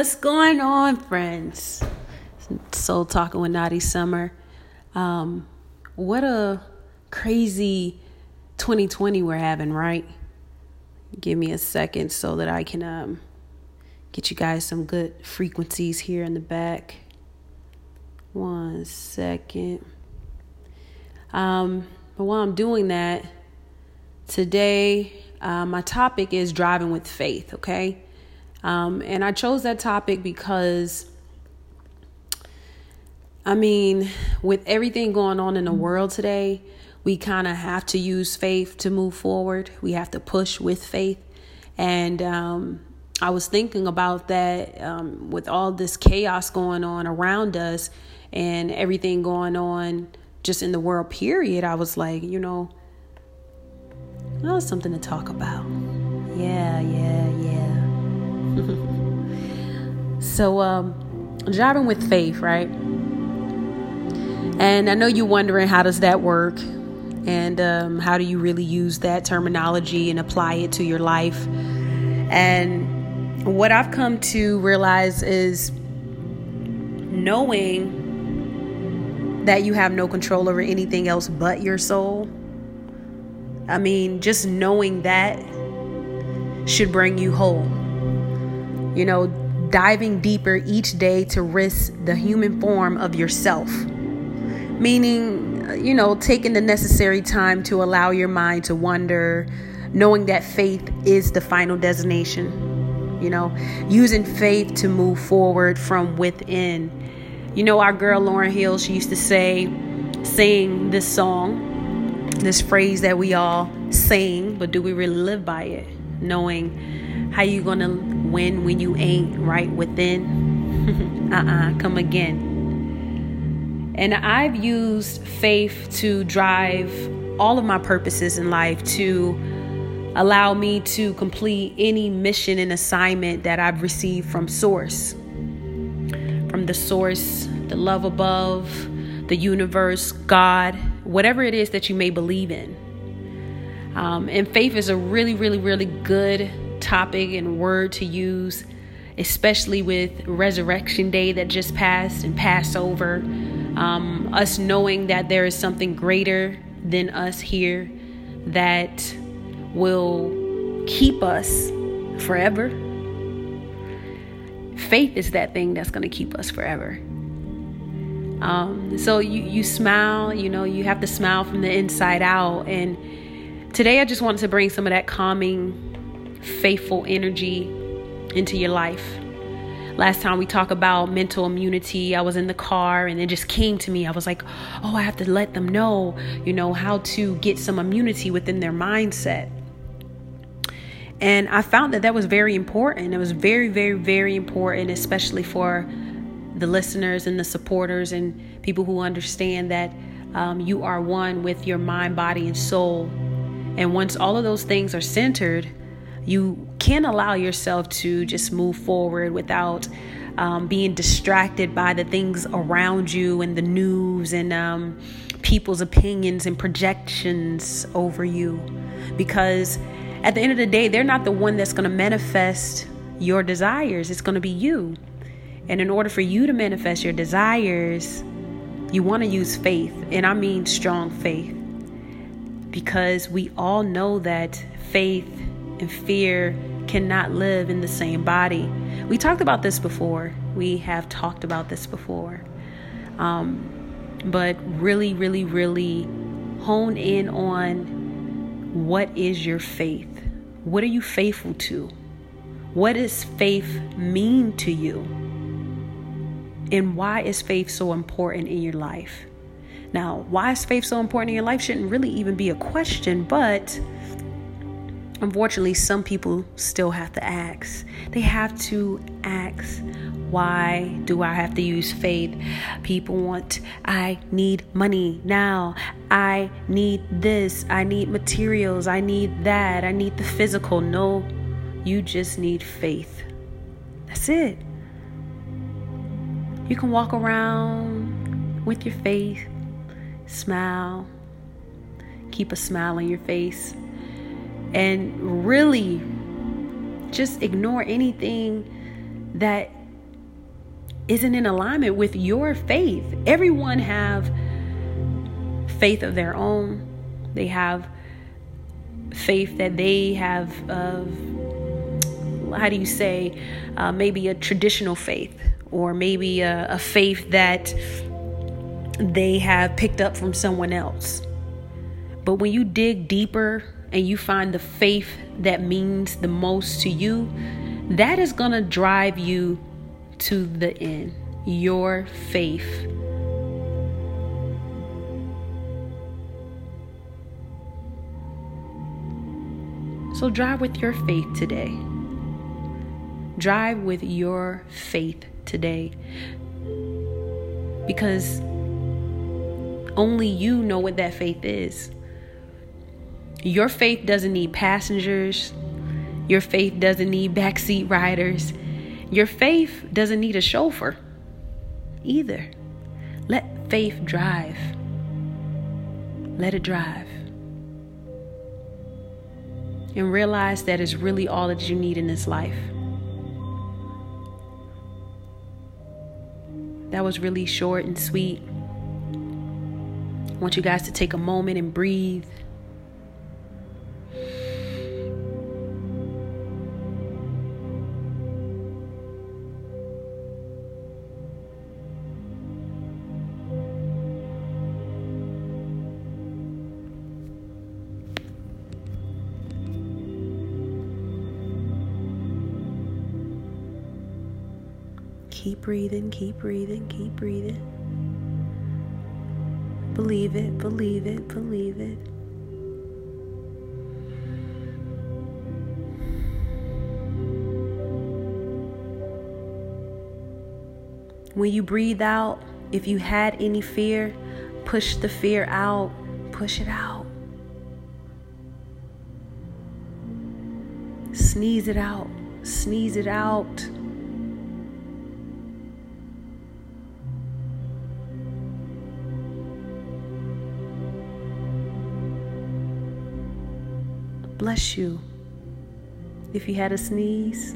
What's going on, friends? Soul Talking with Naughty Summer. Um, what a crazy 2020 we're having, right? Give me a second so that I can um, get you guys some good frequencies here in the back. One second. Um, but while I'm doing that, today uh, my topic is driving with faith, okay? Um, and I chose that topic because, I mean, with everything going on in the world today, we kind of have to use faith to move forward. We have to push with faith. And um, I was thinking about that um, with all this chaos going on around us and everything going on just in the world, period. I was like, you know, that was something to talk about. Yeah, yeah, yeah. so, um, driving with faith, right? And I know you're wondering how does that work, and um, how do you really use that terminology and apply it to your life? And what I've come to realize is knowing that you have no control over anything else but your soul. I mean, just knowing that should bring you whole you know, diving deeper each day to risk the human form of yourself. Meaning, you know, taking the necessary time to allow your mind to wander, knowing that faith is the final destination. You know, using faith to move forward from within. You know, our girl Lauryn Hill, she used to say, sing this song, this phrase that we all sing, but do we really live by it? Knowing how you're gonna win when you ain't right within. uh uh-uh, uh come again. And I've used faith to drive all of my purposes in life to allow me to complete any mission and assignment that I've received from Source. From the Source, the love above, the universe, God, whatever it is that you may believe in. Um, and faith is a really, really, really good topic and word to use, especially with Resurrection Day that just passed and Passover. Um, us knowing that there is something greater than us here that will keep us forever. Faith is that thing that's going to keep us forever. Um, so you you smile, you know, you have to smile from the inside out. And today I just wanted to bring some of that calming faithful energy into your life. Last time we talked about mental immunity, I was in the car and it just came to me. I was like, oh, I have to let them know, you know, how to get some immunity within their mindset. And I found that that was very important. It was very, very, very important, especially for the listeners and the supporters and people who understand that um, you are one with your mind, body, and soul. And once all of those things are centered, you can't allow yourself to just move forward without um, being distracted by the things around you and the news and um, people's opinions and projections over you. Because at the end of the day, they're not the one that's going to manifest your desires, it's going to be you. And in order for you to manifest your desires, you want to use faith, and I mean strong faith. Because we all know that faith and fear cannot live in the same body. We talked about this before. We have talked about this before. Um, but really, really, really hone in on what is your faith? What are you faithful to? What does faith mean to you? And why is faith so important in your life? Now, why is faith so important in your life shouldn't really even be a question, but unfortunately, some people still have to ask. They have to ask, why do I have to use faith? People want, I need money now. I need this. I need materials. I need that. I need the physical. No, you just need faith. That's it. You can walk around with your faith, smile, keep a smile on your face and really just ignore anything that isn't in alignment with your faith. Everyone have faith of their own. They have faith that they have of how do you say uh, maybe a traditional faith or maybe a, a faith that they have picked up from someone else. But when you dig deeper and you find the faith that means the most to you, that is going to drive you to the end. Your faith. So drive with your faith today. Drive with your faith today. Because only you know what that faith is. Your faith doesn't need passengers. Your faith doesn't need backseat riders. Your faith doesn't need a chauffeur either. Let faith drive. Let it drive. And realize that is really all that you need in this life. That was really short and sweet. I want you guys to take a moment and breathe. Keep breathing, keep breathing, keep breathing. Believe it, believe it, believe it. When you breathe out, if you had any fear, push the fear out, push it out. Sneeze it out, sneeze it out. Bless you. If you had a sneeze,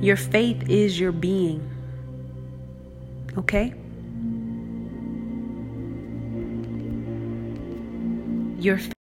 Your faith is your being. Okay? Your